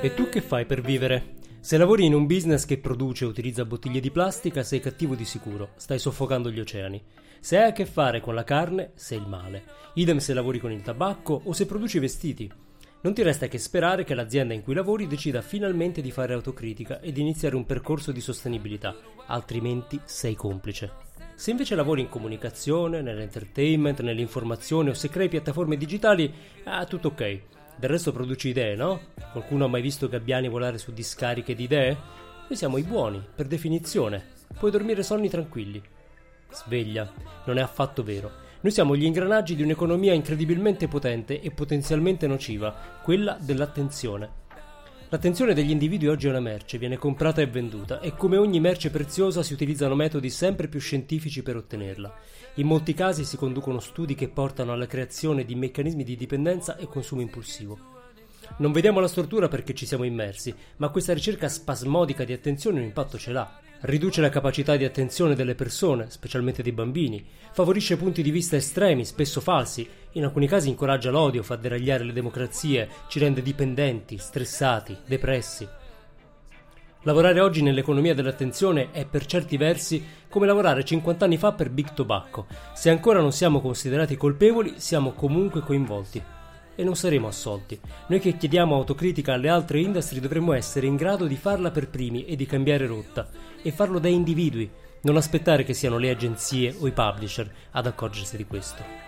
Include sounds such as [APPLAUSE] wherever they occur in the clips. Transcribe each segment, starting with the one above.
E tu che fai per vivere? Se lavori in un business che produce e utilizza bottiglie di plastica, sei cattivo di sicuro, stai soffocando gli oceani. Se hai a che fare con la carne, sei il male. Idem se lavori con il tabacco o se produci vestiti. Non ti resta che sperare che l'azienda in cui lavori decida finalmente di fare autocritica e di iniziare un percorso di sostenibilità, altrimenti sei complice. Se invece lavori in comunicazione, nell'entertainment, nell'informazione o se crei piattaforme digitali, ah, tutto ok. Del resto produci idee, no? Qualcuno ha mai visto gabbiani volare su discariche di idee? Noi siamo i buoni, per definizione. Puoi dormire sonni tranquilli. Sveglia, non è affatto vero. Noi siamo gli ingranaggi di un'economia incredibilmente potente e potenzialmente nociva, quella dell'attenzione. L'attenzione degli individui oggi è una merce, viene comprata e venduta e come ogni merce preziosa si utilizzano metodi sempre più scientifici per ottenerla. In molti casi si conducono studi che portano alla creazione di meccanismi di dipendenza e consumo impulsivo. Non vediamo la stortura perché ci siamo immersi, ma questa ricerca spasmodica di attenzione un impatto ce l'ha. Riduce la capacità di attenzione delle persone, specialmente dei bambini, favorisce punti di vista estremi, spesso falsi, in alcuni casi incoraggia l'odio, fa deragliare le democrazie, ci rende dipendenti, stressati, depressi. Lavorare oggi nell'economia dell'attenzione è per certi versi come lavorare 50 anni fa per Big Tobacco. Se ancora non siamo considerati colpevoli, siamo comunque coinvolti. E non saremo assolti. Noi che chiediamo autocritica alle altre industrie dovremmo essere in grado di farla per primi e di cambiare rotta. E farlo da individui, non aspettare che siano le agenzie o i publisher ad accorgersi di questo.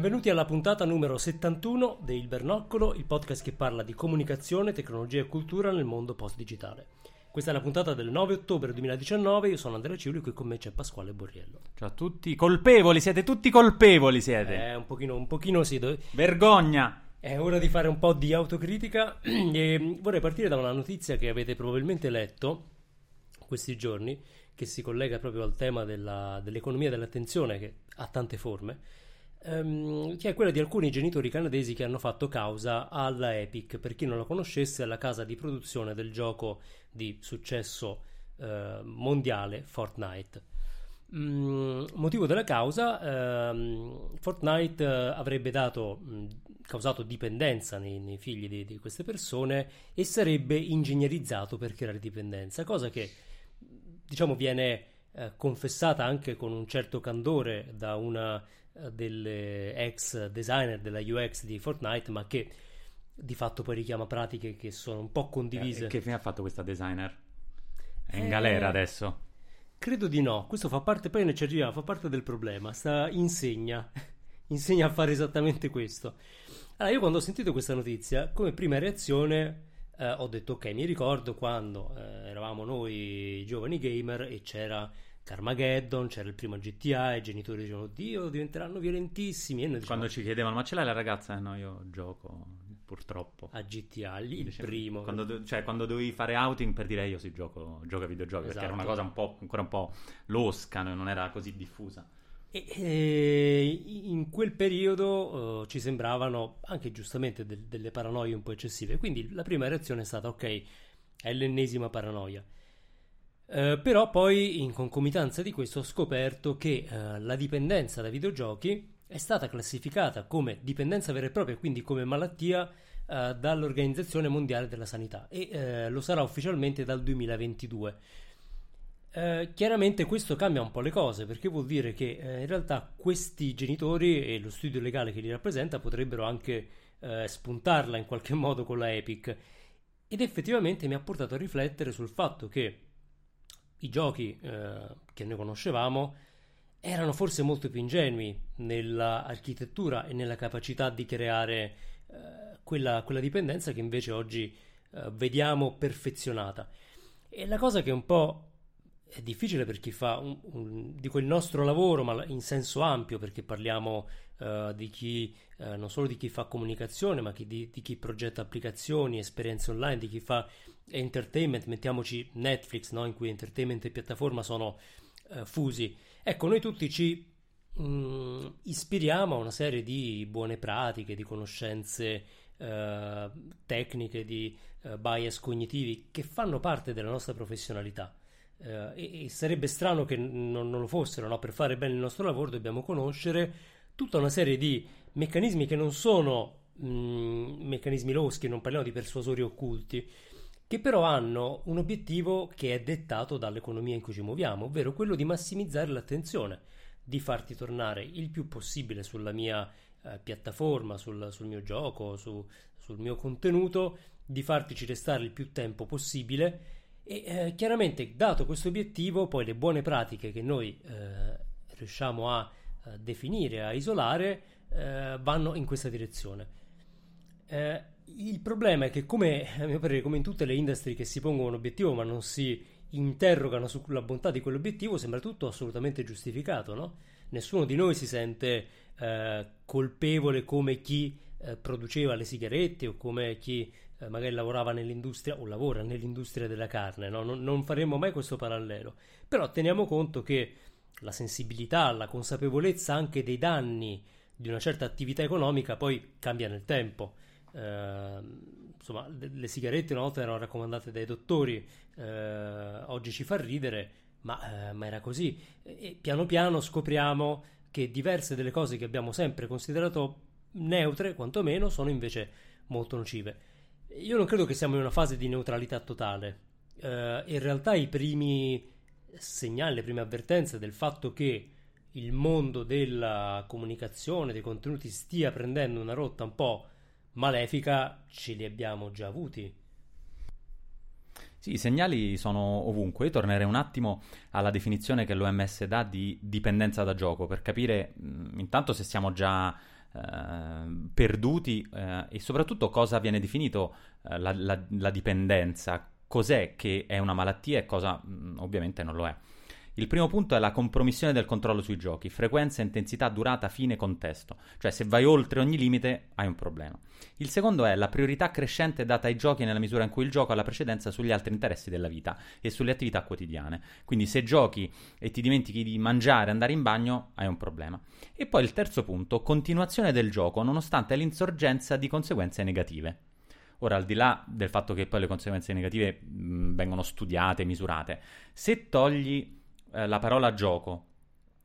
Benvenuti alla puntata numero 71 di Il Bernoccolo, il podcast che parla di comunicazione, tecnologia e cultura nel mondo post-digitale. Questa è la puntata del 9 ottobre 2019, io sono Andrea Ciuli, qui con me c'è Pasquale Borriello. Ciao a tutti, colpevoli, siete tutti colpevoli siete. Eh, un pochino, un pochino sì, do- Vergogna. è ora di fare un po' di autocritica [CLEARS THROAT] e vorrei partire da una notizia che avete probabilmente letto questi giorni, che si collega proprio al tema della- dell'economia dell'attenzione, che ha tante forme, ehm, che è quella di alcuni genitori canadesi che hanno fatto causa alla Epic. Per chi non la conoscesse, è la casa di produzione del gioco di successo eh, mondiale Fortnite. Mm, motivo della causa, ehm, Fortnite eh, avrebbe dato, mh, causato dipendenza nei, nei figli di, di queste persone e sarebbe ingegnerizzato per creare dipendenza, cosa che diciamo viene eh, confessata anche con un certo candore da una delle ex designer della UX di Fortnite, ma che di fatto poi richiama pratiche che sono un po' condivise. Eh, che fine ha fatto questa designer? È in Eh, galera adesso. Credo di no, questo fa parte, poi ne ci arriviamo, fa parte del problema, sta, insegna, [LAUGHS] insegna a fare esattamente questo. Allora, io quando ho sentito questa notizia, come prima reazione eh, ho detto ok, mi ricordo quando eh, eravamo noi giovani gamer e c'era Carmageddon, c'era il primo GTA i genitori dicevano Dio, diventeranno violentissimi e noi dicevamo Quando ci chiedevano, ma ce l'hai la ragazza? Eh, no, io gioco, purtroppo. a GTA, lì il primo. Quando, do- cioè, quando dovevi fare outing per dire io sì, gioco, gioco a videogiochi, perché era una Esatto. cosa un po', ancora un po' losca, no? non era così diffusa. E, e in quel periodo eh, ci sembravano anche giustamente del- delle paranoie un po' eccessive. Quindi la prima reazione è stata: ok, è l'ennesima paranoia. Eh, però poi, in concomitanza di questo, ho scoperto che eh, la dipendenza da videogiochi è stata classificata come dipendenza vera e propria, quindi come malattia, eh, dall'Organizzazione Mondiale della Sanità e eh, lo sarà ufficialmente dal 2022. Eh, chiaramente questo cambia un po' le cose perché vuol dire che in realtà questi genitori e lo studio legale che li rappresenta potrebbero anche spuntarla in qualche [LAUGHS] modo con la Epic. Ed effettivamente mi ha portato a riflettere sul fatto che i giochi eh, che noi conoscevamo erano forse molto più ingenui nell'architettura e nella capacità di creare eh, quella, quella, dipendenza che invece oggi eh, vediamo perfezionata. E la cosa che un po' è difficile per chi fa un, un, dico il nostro lavoro, ma in senso ampio, perché parliamo uh, di chi uh, non solo di chi fa comunicazione, ma chi, di, di, chi progetta applicazioni, esperienze online, di chi fa entertainment, mettiamoci Netflix, no? in cui entertainment e piattaforma sono uh, fusi. Ecco, noi tutti ci mh, mm, ispiriamo a una serie di buone pratiche, di conoscenze tecniche, di bias cognitivi che fanno parte della nostra professionalità eh, e, e, sarebbe strano che non, non lo fossero, no? per fare bene il nostro lavoro dobbiamo conoscere tutta una serie di meccanismi che non sono mh, meccanismi loschi, non parliamo di persuasori occulti, che però hanno un obiettivo che è dettato dall'economia in cui ci muoviamo, ovvero quello di massimizzare l'attenzione, di farti tornare il più possibile sulla mia eh, piattaforma, sul, sul, mio gioco, su, sul mio contenuto, di fartici restare il più tempo possibile e eh, chiaramente, dato questo obiettivo, poi le buone pratiche che noi eh, riusciamo a, a, definire, a isolare, eh, vanno in questa direzione. Eh, il problema è che, come, a mio parere, come in tutte le industrie che si pongono un obiettivo ma non si interrogano sulla bontà di quell'obiettivo, sembra tutto assolutamente giustificato, no? Nessuno di noi si sente eh, colpevole come chi eh, produceva le sigarette o come chi eh, magari lavorava nell'industria o lavora nell'industria della carne, no? non, non faremo mai questo parallelo, però teniamo conto che la sensibilità, la consapevolezza anche dei danni di una certa attività economica poi cambia nel tempo. Eh, insomma, le, sigarette una volta erano raccomandate dai dottori, eh, oggi ci fa ridere, ma, eh, ma era così. E piano piano scopriamo che diverse delle cose che abbiamo sempre considerato neutre, quantomeno, sono invece molto nocive. Io non credo che siamo in una fase di neutralità totale. Uh, in realtà i primi segnali, le prime avvertenze del fatto che il mondo della comunicazione, dei contenuti stia prendendo una rotta un po' malefica, ce li abbiamo già avuti. Sì, i segnali sono ovunque. Io tornerei un attimo alla definizione che l'OMS dà di dipendenza da gioco per capire mh, intanto se siamo già eh, perduti eh, e soprattutto cosa viene definito eh, la, la, la, dipendenza, cos'è che è una malattia e cosa mh, mm, ovviamente non lo è. Il primo punto è la compromissione del controllo sui giochi, frequenza, intensità, durata, fine, contesto. Cioè se vai oltre ogni limite hai un problema. Il secondo è la priorità crescente data ai giochi nella misura in cui il gioco ha la precedenza sugli altri interessi della vita e sulle attività quotidiane. Quindi se giochi e ti dimentichi di mangiare, andare in bagno, hai un problema. E poi il terzo punto, continuazione del gioco nonostante l'insorgenza di conseguenze negative. Ora, al di là del fatto che poi le conseguenze negative mh, vengono studiate, misurate, se togli eh, la parola gioco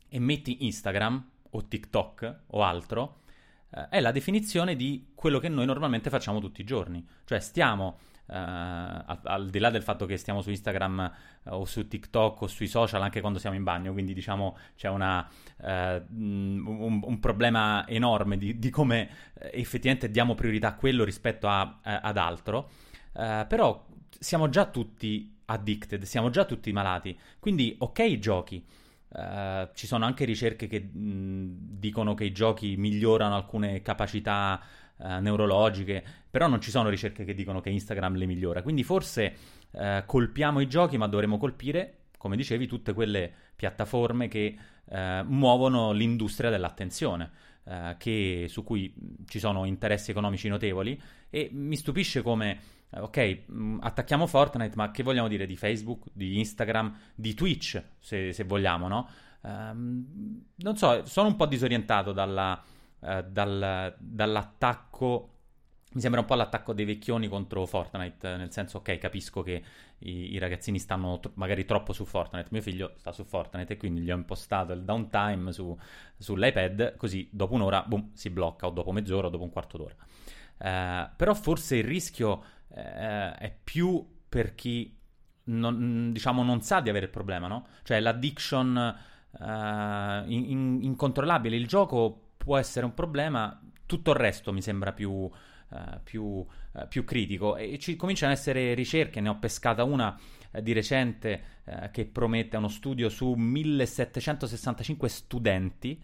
e metti Instagram o TikTok o altro, eh, è la definizione di quello che noi normalmente facciamo tutti i giorni. Cioè stiamo, eh, al, al, di là del fatto che stiamo su Instagram eh, o su TikTok o sui social anche quando siamo in bagno, quindi diciamo c'è una, eh, un, un, problema enorme di, di come effettivamente diamo priorità a quello rispetto a, ad altro, però siamo già tutti addicted, siamo già tutti malati. Quindi, ok, i giochi. Uh, ci sono anche ricerche che mh, dicono che i giochi migliorano alcune capacità uh, neurologiche, però non ci sono ricerche che dicono che Instagram le migliora. Quindi forse uh, colpiamo i giochi, ma dovremo colpire, come dicevi, tutte quelle piattaforme che muovono l'industria dell'attenzione. Che, su cui ci sono interessi economici notevoli e mi stupisce come ok, mh, mm, attacchiamo Fortnite, ma che vogliamo dire di Facebook, di Instagram, di Twitch, se, se vogliamo, no? Um, non so, sono un po' disorientato dalla, uh, dal, dall'attacco. Mi sembra un po' l'attacco dei vecchioni contro Fortnite, nel senso, ok, capisco che i, i ragazzini stanno tro- magari troppo su Fortnite. Mio figlio sta su Fortnite e quindi gli ho impostato il downtime su, sull'iPad, così dopo un'ora, boom, si blocca, o dopo mezz'ora, o dopo un quarto d'ora. Uh, però forse il rischio eh, è più per chi non, diciamo, non sa di avere il problema, no? Cioè l'addiction eh, in, in, incontrollabile. Il gioco può essere un problema, tutto il resto mi sembra più, eh, più, eh, più critico e ci cominciano ad essere ricerche, ne ho pescata una di recente che promette uno studio su 1765 studenti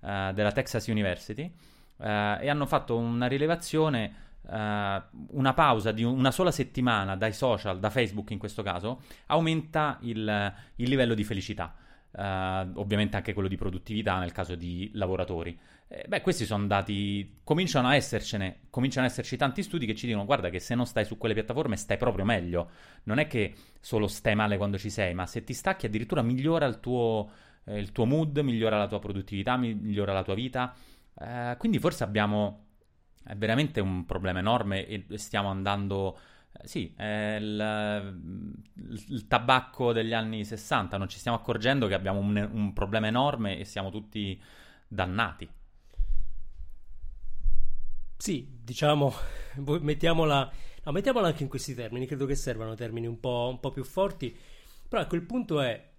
della Texas University e hanno fatto una rilevazione Uh, una pausa di una sola settimana dai social, da Facebook in questo caso, aumenta il, il livello di felicità. Uh, ovviamente anche quello di produttività nel caso di lavoratori. Eh, beh, questi sono dati, cominciano a essercene, cominciano ad esserci tanti studi che ci dicono guarda che se non stai su quelle piattaforme stai proprio meglio. Non è che solo stai male quando ci sei, ma se ti stacchi addirittura migliora il tuo, eh, il tuo mood, migliora la tua produttività, migliora la tua vita. Uh, quindi forse abbiamo è veramente un problema enorme e stiamo andando... Eh, sì, è il, il, tabacco degli anni 60, non ci stiamo accorgendo che abbiamo un, un problema enorme e siamo tutti dannati. Sì, diciamo, [LAUGHS] mettiamola, no, mettiamola anche in questi termini, credo che servano termini un po', un po', più forti, però ecco il punto è,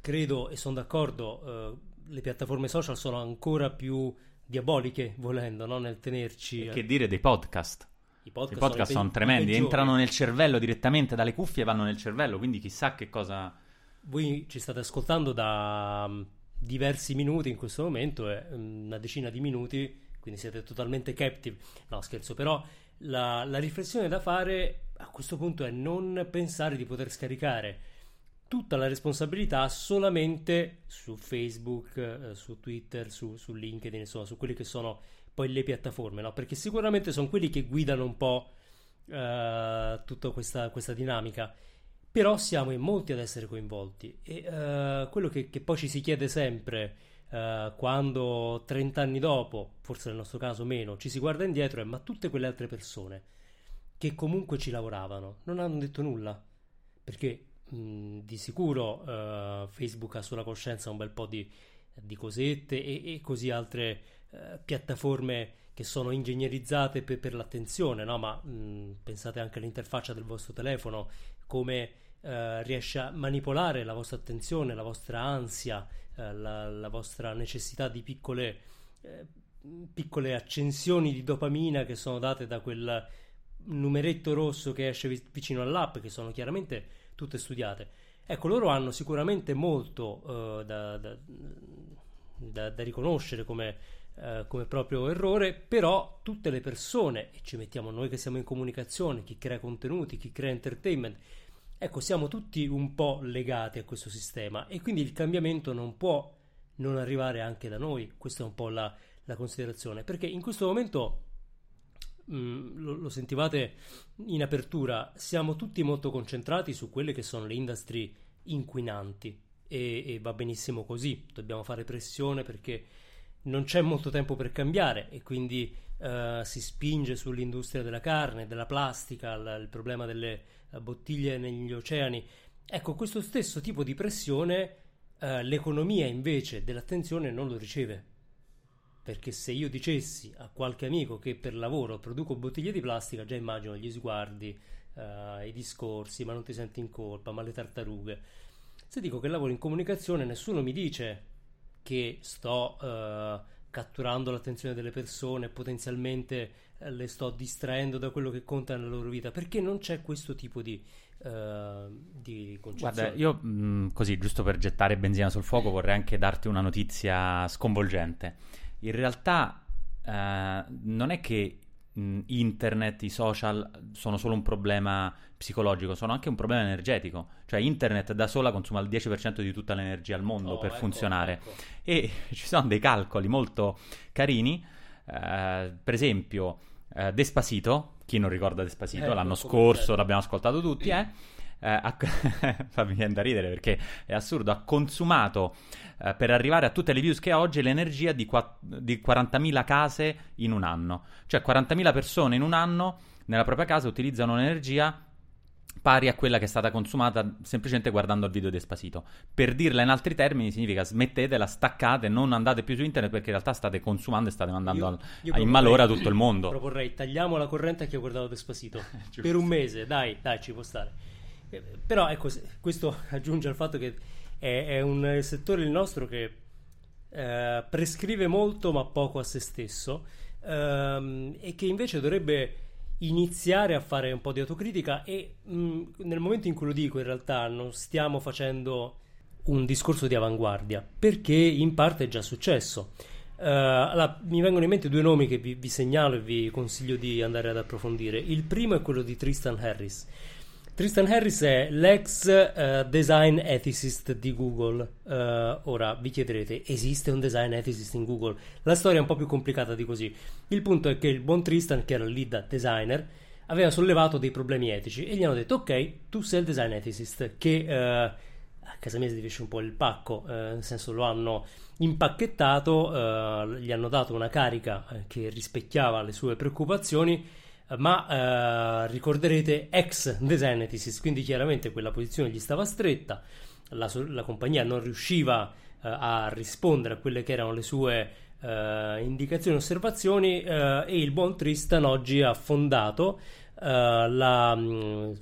credo e sono d'accordo, eh, le piattaforme social sono ancora più diaboliche, volendo, no? nel tenerci... Che dire dei podcast? I podcast, I podcast sono, sono pe- tremendi, entrano nel cervello direttamente dalle cuffie e vanno nel cervello, quindi chissà che cosa... Voi ci state ascoltando da um, diversi minuti in questo momento, è um, una decina di minuti, quindi siete totalmente captive. No, scherzo, però la, la riflessione da fare a questo punto è non pensare di poter scaricare tutta la responsabilità solamente su Facebook, eh, su Twitter, su, su, LinkedIn, insomma, su quelle che sono poi le piattaforme, no? Perché sicuramente sono quelli che guidano un po' eh, tutta questa, questa, dinamica. Però siamo in molti ad essere coinvolti e eh, quello che, che, poi ci si chiede sempre eh, quando 30 anni dopo, forse nel nostro caso meno, ci si guarda indietro è ma tutte quelle altre persone che comunque ci lavoravano non hanno detto nulla perché di sicuro uh, Facebook ha sulla coscienza un bel po' di, di cosette e, e, così altre uh, piattaforme che sono ingegnerizzate per, per l'attenzione, no? ma mh, pensate anche all'interfaccia del vostro telefono, come uh, riesce a manipolare la vostra attenzione, la vostra ansia, la, la, vostra necessità di piccole, piccole accensioni di dopamina che sono date da quel numeretto rosso che esce vicino all'app, che sono chiaramente tutte studiate. Ecco, loro hanno sicuramente molto uh, da, da, da, da, riconoscere come, uh, come, proprio errore, però tutte le persone, e ci mettiamo noi che siamo in comunicazione, chi crea contenuti, chi crea entertainment, ecco, siamo tutti un po' legati a questo sistema. E quindi il cambiamento non può non arrivare anche da noi, questa è un po' la, la considerazione, perché in questo momento Mm, lo, lo, sentivate in apertura, siamo tutti molto concentrati su quelle che sono le industrie inquinanti e, e, va benissimo così, dobbiamo fare pressione perché non c'è molto tempo per cambiare e quindi uh, si spinge sull'industria della carne, della plastica, l- il problema delle uh, bottiglie negli oceani. Ecco, questo stesso tipo di pressione uh, l'economia invece dell'attenzione non lo riceve perché se io dicessi a qualche amico che per lavoro produco bottiglie di plastica, già immagino gli sguardi, uh, i discorsi, ma non ti senti in colpa, ma le tartarughe. Se dico che lavoro in comunicazione, nessuno mi dice che sto uh, catturando l'attenzione delle persone, potenzialmente uh, le sto distraendo da quello che conta nella loro vita, perché non c'è questo tipo di, di concezione. Guarda, io mh, così, giusto per gettare benzina sul fuoco, vorrei anche darti una notizia sconvolgente in realtà eh, non è che mh, internet, i social sono solo un problema psicologico, sono anche un problema energetico. Cioè internet da sola consuma il 10% di tutta l'energia al mondo oh, per ecco, funzionare. Ecco. E [LAUGHS] ci sono dei calcoli molto carini. Eh, per esempio, eh, Despacito, chi non ricorda Despacito, eh, l'anno scorso l'abbiamo ascoltato tutti, eh eh, ha, [LAUGHS] fammi viene da ridere perché è assurdo, ha consumato eh, per arrivare a tutte le views che ha oggi l'energia di, qua, di 40.000 case in un anno. Cioè 40.000 persone in un anno nella propria casa utilizzano l'energia pari a quella che è stata consumata semplicemente guardando il video di Espasito. Per dirla in altri termini significa smettetela, staccate, non andate più su internet perché in realtà state consumando e state mandando io, io al, in malore a tutto il mondo. Proporrei tagliamo la corrente a chi ha guardato Despacito [LAUGHS] per un mese, dai, dai, ci può stare. Eh, però ecco, questo [LAUGHS] aggiunge al fatto che è, è un settore il nostro che eh, prescrive molto ma poco a se stesso, ehm, e che invece dovrebbe iniziare a fare un po' di autocritica e mh, nel momento in cui lo dico in realtà non stiamo facendo un discorso di avanguardia perché in parte è già successo. Uh, allora, mi vengono in mente due nomi che vi, vi, segnalo e vi consiglio di andare ad approfondire. Il primo è quello di Tristan Harris. Tristan Harris è l'ex uh, design ethicist di Google. Uh, ora vi chiederete, esiste un design ethicist in Google? La storia è un po' più complicata di così. Il punto è che il buon Tristan, che era il lead designer, aveva sollevato dei problemi etici e gli hanno detto, ok, tu sei il design ethicist, che a casa mia si dice un po' il pacco, nel senso lo hanno impacchettato, gli hanno dato una carica che rispecchiava le sue preoccupazioni ma eh, ricorderete ex design ethicist, quindi chiaramente quella posizione gli stava stretta, la, la compagnia non riusciva eh, a rispondere a quelle che erano le sue eh, indicazioni e osservazioni eh, e il buon Tristan oggi ha fondato eh, la, mm,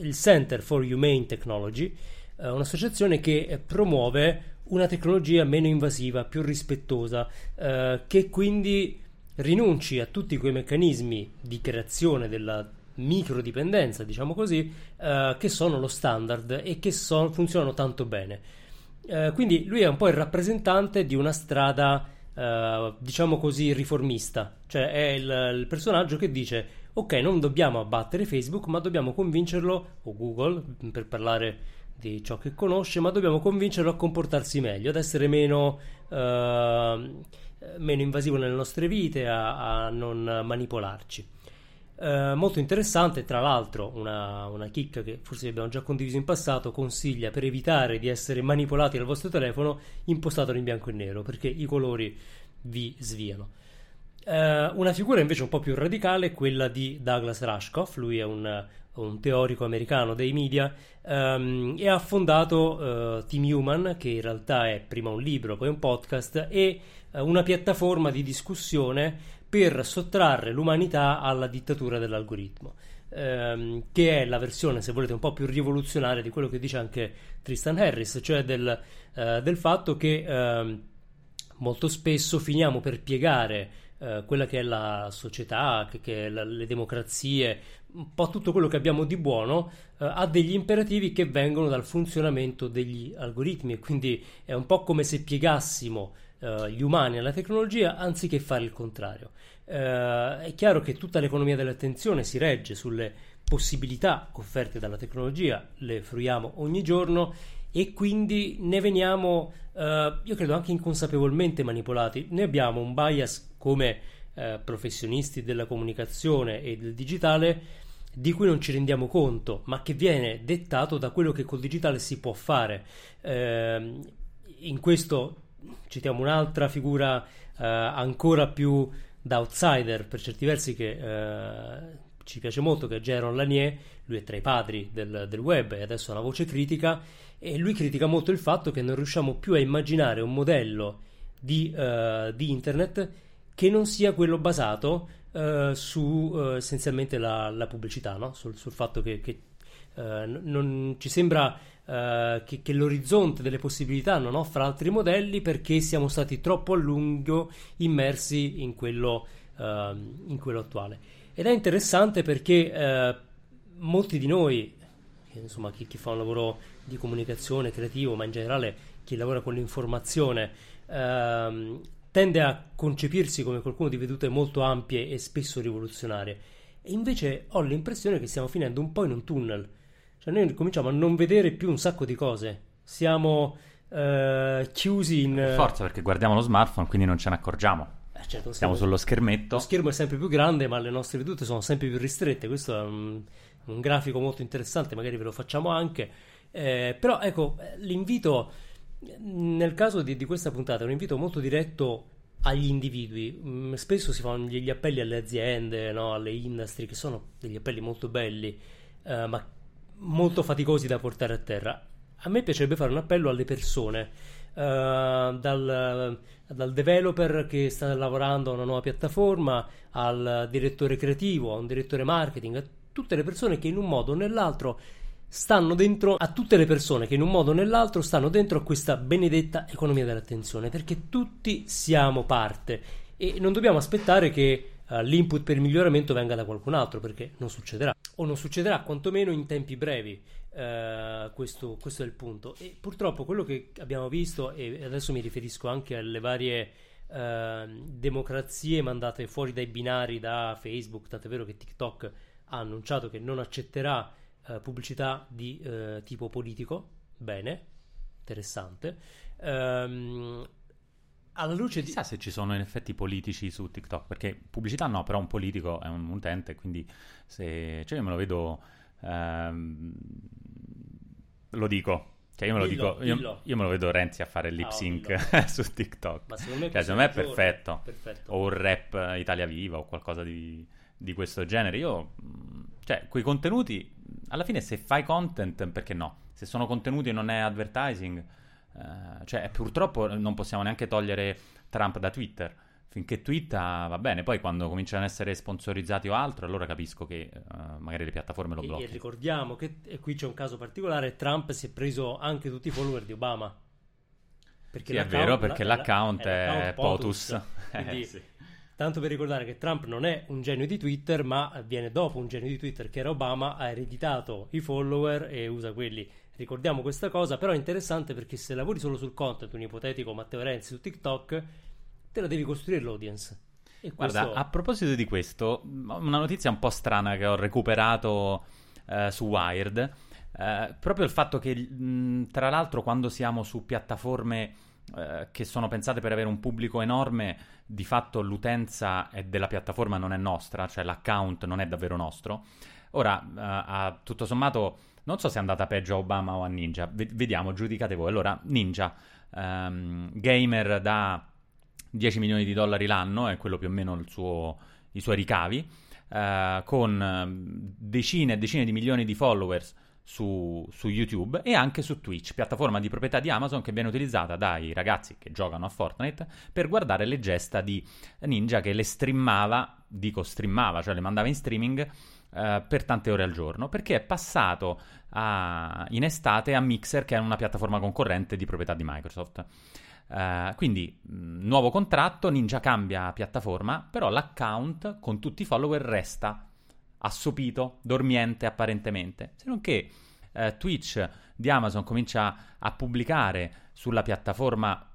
il Center for Humane Technology, eh, un'associazione che promuove una tecnologia meno invasiva, più rispettosa, che quindi rinunci a tutti quei meccanismi di creazione della microdipendenza, diciamo così, eh, che sono lo standard e che so- funzionano tanto bene. Eh, quindi lui è un po' il rappresentante di una strada, eh, diciamo così, riformista, cioè è il, il, personaggio che dice ok, non dobbiamo abbattere Facebook, ma dobbiamo convincerlo, o Google, per parlare di ciò che conosce, ma dobbiamo convincerlo a comportarsi meglio, ad essere meno eh, meno invasivo nelle nostre vite, a, a non manipolarci. Eh, molto interessante, tra l'altro, una, una chicca che forse abbiamo già condiviso in passato, consiglia per evitare di essere manipolati dal vostro telefono, impostatelo in bianco e nero, perché i colori vi sviano. Eh, una figura invece un po' più radicale è quella di Douglas Rushkoff, lui è un, un teorico americano dei media um, e ha fondato uh, Team Human, che in realtà è prima un libro, poi un podcast, e una piattaforma di discussione per sottrarre l'umanità alla dittatura dell'algoritmo. Um, che è la versione, se volete, un po' più rivoluzionaria di quello che dice anche Tristan Harris, cioè del, uh, del fatto che uh, molto spesso finiamo per piegare uh, quella che è la società, che, che è la, le democrazie, un po' tutto quello che abbiamo di buono eh, ha degli imperativi che vengono dal funzionamento degli algoritmi e quindi è un po' come se piegassimo eh, gli umani alla tecnologia anziché fare il contrario. Eh, è chiaro che tutta l'economia dell'attenzione si regge sulle possibilità offerte dalla tecnologia, le fruiamo ogni giorno e quindi ne veniamo, eh, io credo anche inconsapevolmente manipolati. Noi abbiamo un bias come professionisti della comunicazione e del digitale di cui non ci rendiamo conto, ma che viene dettato da quello che col digitale si può fare. Eh, in questo citiamo un'altra figura eh, ancora più da outsider per certi versi che eh, ci piace molto, che è Jaron Lanier, lui è tra i padri del, del web e adesso ha una voce critica e lui critica molto il fatto che non riusciamo più a immaginare un modello di, uh, di internet che non sia quello basato uh, su uh, essenzialmente la, la pubblicità, no? sul, sul, fatto che, che non ci sembra che, che, l'orizzonte delle possibilità non offra altri modelli perché siamo stati troppo a lungo immersi in quello, in quello attuale. Ed è interessante perché molti di noi, insomma chi, chi fa un lavoro di comunicazione creativo, ma in generale chi lavora con l'informazione, ehm, tende a concepirsi come qualcuno di vedute molto ampie e spesso rivoluzionarie. E invece ho l'impressione che stiamo finendo un po' in un tunnel. Cioè noi cominciamo a non vedere più un sacco di cose. Siamo eh, chiusi in... Forza perché guardiamo lo smartphone, quindi non ce ne accorgiamo. Eh, certo, Siamo sullo schermetto. Lo schermo è sempre più grande, ma le nostre vedute sono sempre più ristrette. Questo è un, un grafico molto interessante, magari ve lo facciamo anche. Eh, però ecco, l'invito nel caso di, di, questa puntata è un invito molto diretto agli individui. Mm, spesso si fanno gli appelli alle aziende, no? alle industrie, che sono degli appelli molto belli, eh, ma molto faticosi da portare a terra. A me piacerebbe fare un appello alle persone, eh, dal, dal developer che sta lavorando a una nuova piattaforma, al direttore creativo, a un direttore marketing, a tutte le persone che in un modo o nell'altro stanno dentro a tutte le persone che in un modo o nell'altro stanno dentro a questa benedetta economia dell'attenzione, perché tutti siamo parte e non dobbiamo aspettare che eh, l'input per il miglioramento venga da qualcun altro perché non succederà o non succederà quantomeno in tempi brevi. Eh, questo, questo è il punto. E purtroppo quello che abbiamo visto, e adesso mi riferisco anche alle varie eh, democrazie mandate fuori dai binari da Facebook, tant'è vero che TikTok ha annunciato che non accetterà eh, pubblicità di eh, tipo politico. Bene, interessante. Ehm, alla luce di... Chissà se ci sono in effetti politici su TikTok, perché pubblicità no, però un politico è un utente, quindi se... Cioè io me lo vedo... ehm, lo dico. Cioè io me lo Dillo, dico, io, dillo. io me lo vedo Renzi a fare il lip Ah, sync dillo. [LAUGHS] su TikTok. Ma secondo me, Cioè, secondo me è perfetto. perfetto. O un rap Italia Viva o qualcosa di, di questo genere. Io, mh, cioè, quei contenuti, alla fine se fai content, perché no? Se sono contenuti e non è advertising, eh, cioè purtroppo non possiamo neanche togliere Trump da Twitter. Finché twitta va bene, poi quando cominciano ad essere sponsorizzati o altro, allora capisco che eh, magari le piattaforme lo E, e bloccano. ricordiamo che e qui c'è un caso particolare: Trump si è preso anche tutti i follower di Obama. Perché Sì, è vero, perché la- la- l'account è l'account POTUS. [LAUGHS] Quindi, Eh, sì. Tanto per ricordare che Trump non è un genio di Twitter, ma viene dopo un genio di Twitter che era Obama, ha ereditato i follower e usa quelli. Ricordiamo questa cosa, però è interessante perché se lavori solo sul content, un ipotetico Matteo Renzi su TikTok, te la devi costruire l'audience. E Guarda, questo- a proposito di questo, una notizia un po' strana che ho recuperato eh, su Wired, eh, proprio il fatto che, mh, tra l'altro, quando siamo su piattaforme eh, che sono pensate per avere un pubblico enorme, di fatto l'utenza della piattaforma, non è nostra, cioè l'account non è davvero nostro. Ora, eh, a- tutto sommato, non so se è andata peggio a Obama o a Ninja, Ve- vediamo, giudicate voi. Allora, Ninja, ehm, gamer da 10 milioni di dollari l'anno, è quello più o meno suo- i suoi ricavi, eh, con ehm, decine e decine di milioni di followers su, su YouTube e anche su Twitch, piattaforma di proprietà di Amazon che viene utilizzata dai ragazzi che giocano a Fortnite per guardare le gesta di Ninja che le streamava, dico streamava, cioè le mandava in streaming eh, per tante ore al giorno, perché è passato a- in estate a Mixer, che è una piattaforma concorrente di proprietà di Microsoft. Eh, quindi, mh, nuovo contratto, Ninja cambia piattaforma, però l'account con tutti i follower resta assopito, dormiente apparentemente. Se non che eh, Twitch di Amazon comincia a pubblicare sulla piattaforma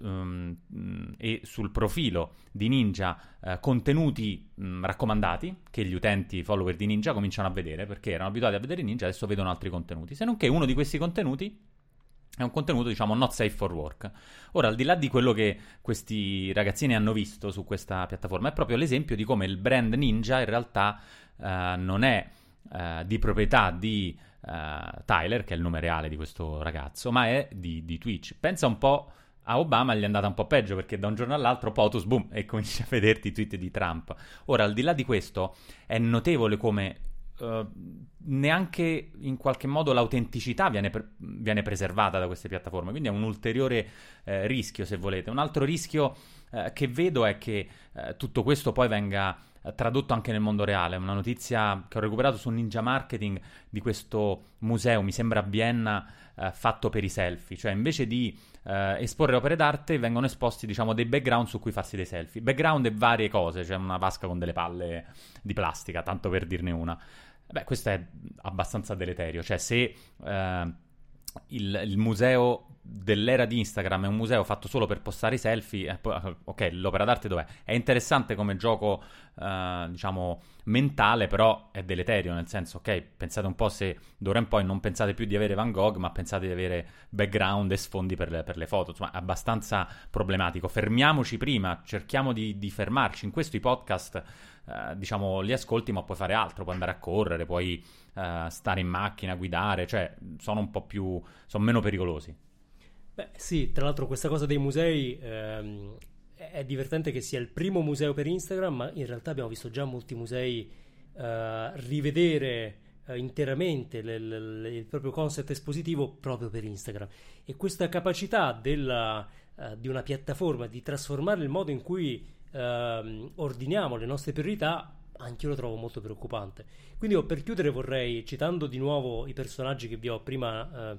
mh, e sul profilo di Ninja eh, contenuti mh, raccomandati che gli utenti follower di Ninja cominciano a vedere perché erano abituati a vedere Ninja adesso vedono altri contenuti. Se non che uno di questi contenuti è un contenuto diciamo not safe for work. Ora al di là di quello che questi ragazzini hanno visto su questa piattaforma è proprio l'esempio di come il brand Ninja in realtà eh, non è eh, di proprietà di eh, Tyler che è il nome reale di questo ragazzo ma è di, di Twitch. Pensa un po' a Obama gli è andata un po' peggio perché da un giorno all'altro POTUS, boom, e cominci a vederti i tweet di Trump. Ora, al di là di questo, è notevole come eh, neanche in qualche modo l'autenticità viene, pre- viene preservata da queste piattaforme, quindi è un ulteriore eh, rischio, se volete. Un altro rischio eh, che vedo è che tutto questo poi venga tradotto anche nel mondo reale. Una notizia che ho recuperato su Ninja Marketing di questo museo, mi sembra a Vienna, eh, fatto per i selfie, cioè invece di eh, esporre opere d'arte vengono esposti diciamo dei background su cui farsi dei selfie. Background e varie cose, c'è una vasca con delle palle di plastica, tanto per dirne una. Beh, questo è abbastanza deleterio, cioè se eh, il, il museo dell'era di Instagram è un museo fatto solo per postare i selfie, eh, ok, l'opera d'arte dov'è? È interessante come gioco, eh, diciamo, mentale, però è deleterio, nel senso, ok, pensate un po' se d'ora in poi non pensate più di avere Van Gogh, ma pensate di avere background e sfondi per le, per le foto, insomma, è abbastanza problematico. Fermiamoci prima, cerchiamo di, di fermarci. In questo i podcast, eh, diciamo, li ascolti, ma puoi fare altro, puoi andare a correre, puoi eh, stare in macchina, guidare, cioè, sono un po' più, sono meno pericolosi. Beh, sì, tra l'altro questa cosa dei musei ehm, è divertente che sia il primo museo per Instagram, ma in realtà abbiamo visto già molti musei eh, rivedere eh, interamente le- le- il proprio concept espositivo proprio per Instagram. E questa capacità della, eh, di una piattaforma di trasformare il modo in cui ehm, ordiniamo le nostre priorità anche io lo trovo molto preoccupante. Quindi io per chiudere vorrei, citando di nuovo i personaggi che vi ho prima eh,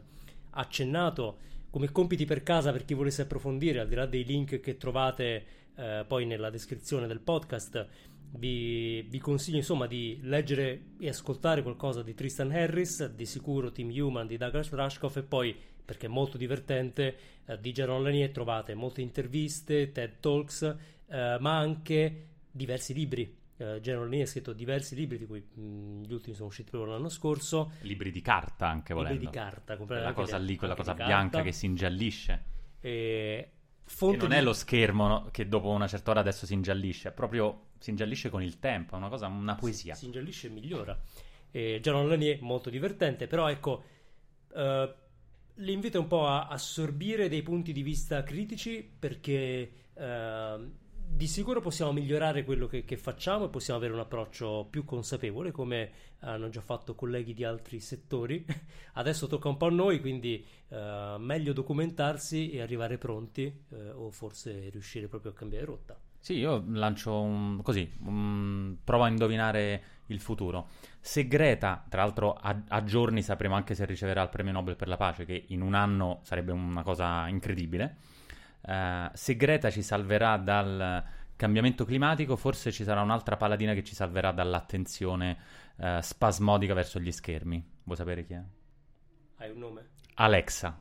accennato, come compiti per casa per chi volesse approfondire, al di là dei link che trovate eh, poi nella descrizione del podcast vi, vi consiglio insomma di leggere e ascoltare qualcosa di Tristan Harris, di sicuro Team Human di Douglas Rushkoff e poi perché è molto divertente eh, di Jaron Lanier trovate molte interviste, TED Talks eh, ma anche diversi libri General Lee ha scritto diversi libri, di cui mh, gli ultimi sono usciti proprio l'anno scorso. Libri di carta anche volendo. Libri di carta, quella cosa lì, quella cosa bianca carta. che si ingiallisce. E, e non di... è lo schermo no, che dopo una certa ora adesso si ingiallisce, è proprio si ingiallisce con il tempo, è una cosa, una poesia. Si, si ingiallisce e migliora. E General Lanier molto divertente, però ecco, uh, l'invito è un po' a assorbire dei punti di vista critici perché... Uh, di sicuro possiamo migliorare quello che, che, facciamo e possiamo avere un approccio più consapevole, come hanno già fatto colleghi di altri settori. [LAUGHS] Adesso tocca un po' a noi, quindi uh, meglio documentarsi e arrivare pronti, uh, o forse riuscire proprio a cambiare rotta. Sì, io lancio un, così, un, provo a indovinare il futuro. Se Greta, tra l'altro a, a, giorni sapremo anche se riceverà il premio Nobel per la pace, che in un anno sarebbe una cosa incredibile Uh, se Greta ci salverà dal cambiamento climatico, forse ci sarà un'altra paladina che ci salverà dall'attenzione uh, spasmodica verso gli schermi. Vuoi sapere chi è? Hai un nome? Alexa.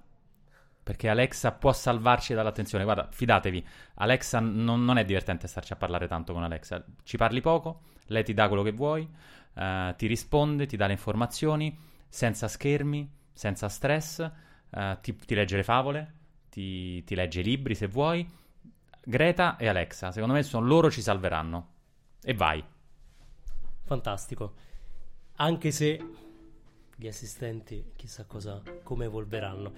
Perché Alexa può salvarci dall'attenzione. Guarda, fidatevi, Alexa non, non, è divertente starci a parlare tanto con Alexa. Ci parli poco, lei ti dà quello che vuoi, uh, ti risponde, ti dà le informazioni, senza schermi, senza stress, ti, ti legge le favole, ti, ti legge i libri se vuoi. Greta e Alexa, secondo me sono loro ci salveranno. E vai. Fantastico. Anche se gli assistenti chissà cosa, come evolveranno.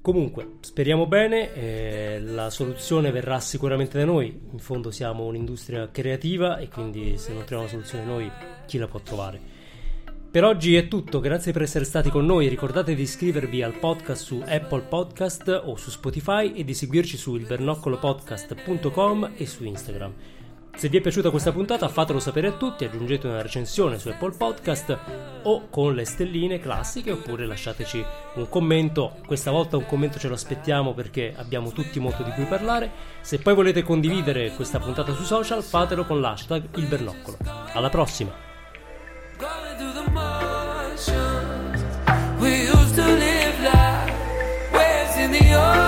Comunque, speriamo bene, eh, la soluzione verrà sicuramente da noi, in fondo siamo un'industria creativa e quindi se non troviamo una soluzione noi, chi la può trovare? Per oggi è tutto, grazie per essere stati con noi. Ricordate di iscrivervi al podcast su Apple Podcast o su Spotify e di seguirci su ilbernoccolopodcast.com e su Instagram. Se vi è piaciuta questa puntata fatelo sapere a tutti, aggiungete una recensione su Apple Podcast o con le stelline classiche oppure lasciateci un commento. Questa volta un commento ce lo aspettiamo perché abbiamo tutti molto di cui parlare. Se poi volete condividere questa puntata su social fatelo con l'hashtag ilbernoccolo. Alla prossima! We used to live like waves in the ocean.